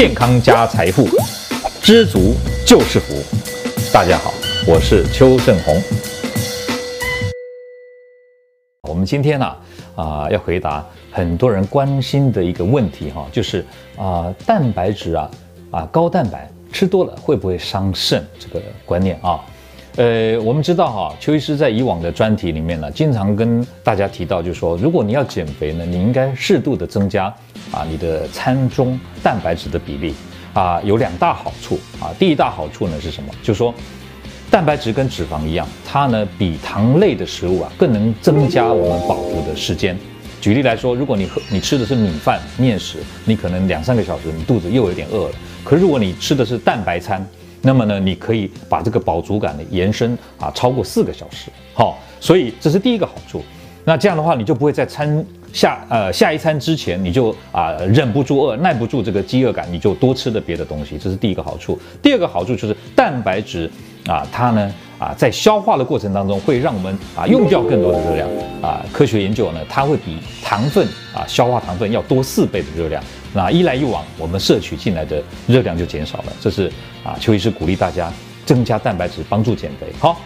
健康加财富，知足就是福。大家好，我是邱正红。我们今天呢啊、要回答很多人关心的一个问题哈，就是啊、蛋白质啊啊高蛋白吃多了会不会伤肾？这个观念啊。呃，我们知道哈，邱医师在以往的专题里面呢，经常跟大家提到，就是说，如果你要减肥呢，你应该适度的增加啊你的餐中蛋白质的比例啊，有两大好处啊。第一大好处呢是什么？就是说，蛋白质跟脂肪一样，它呢比糖类的食物啊更能增加我们饱足的时间。举例来说，如果你喝你吃的是米饭面食，你可能两三个小时你肚子又有点饿了。可是如果你吃的是蛋白餐，那么呢，你可以把这个饱足感呢延伸啊，超过四个小时。好，所以这是第一个好处。那这样的话，你就不会在餐下呃下一餐之前，你就啊忍不住饿，耐不住这个饥饿感，你就多吃的别的东西。这是第一个好处。第二个好处就是蛋白质啊，它呢啊在消化的过程当中会让我们啊用掉更多的热量啊。科学研究呢，它会比糖分啊消化糖分要多四倍的热量。那一来一往，我们摄取进来的热量就减少了。这是啊，邱医师鼓励大家增加蛋白质，帮助减肥。好，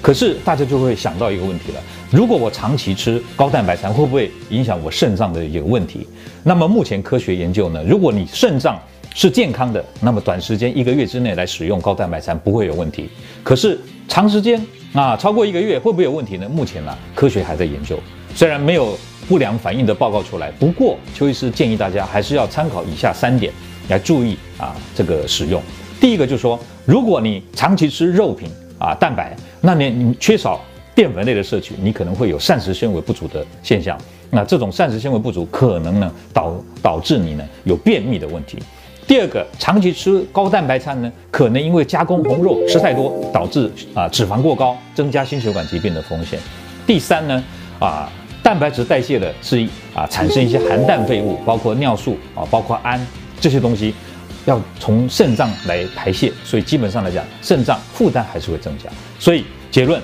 可是大家就会想到一个问题了：如果我长期吃高蛋白餐，会不会影响我肾脏的一个问题？那么目前科学研究呢，如果你肾脏是健康的，那么短时间一个月之内来使用高蛋白餐不会有问题。可是长时间啊，超过一个月会不会有问题呢？目前呢，科学还在研究，虽然没有。不良反应的报告出来，不过邱医师建议大家还是要参考以下三点来注意啊，这个使用。第一个就是说，如果你长期吃肉品啊，蛋白，那你你缺少淀粉类的摄取，你可能会有膳食纤维不足的现象。那这种膳食纤维不足，可能呢导导致你呢有便秘的问题。第二个，长期吃高蛋白餐呢，可能因为加工红肉吃太多，导致啊脂肪过高，增加心血管疾病的风险。第三呢，啊。蛋白质代谢的是啊，产生一些含氮废物，包括尿素啊，包括氨这些东西，要从肾脏来排泄，所以基本上来讲，肾脏负担还是会增加。所以结论，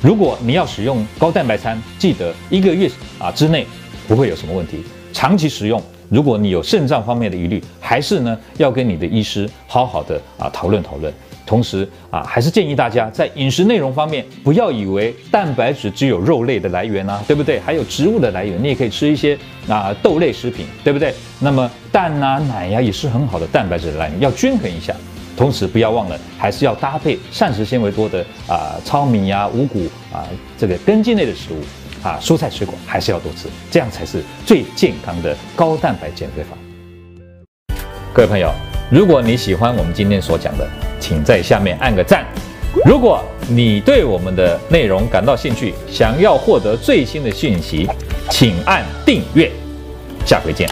如果你要使用高蛋白餐，记得一个月啊之内不会有什么问题，长期使用，如果你有肾脏方面的疑虑，还是呢要跟你的医师好好的啊讨论讨论。同时啊，还是建议大家在饮食内容方面，不要以为蛋白质只有肉类的来源啊，对不对？还有植物的来源，你也可以吃一些啊豆类食品，对不对？那么蛋啊奶呀、也是很好的蛋白质的来源，要均衡一下。同时不要忘了，还是要搭配膳食纤维多的啊糙米呀、五谷啊这个根茎类的食物啊，蔬菜水果还是要多吃，这样才是最健康的高蛋白减肥法。各位朋友。如果你喜欢我们今天所讲的，请在下面按个赞。如果你对我们的内容感到兴趣，想要获得最新的讯息，请按订阅。下回见。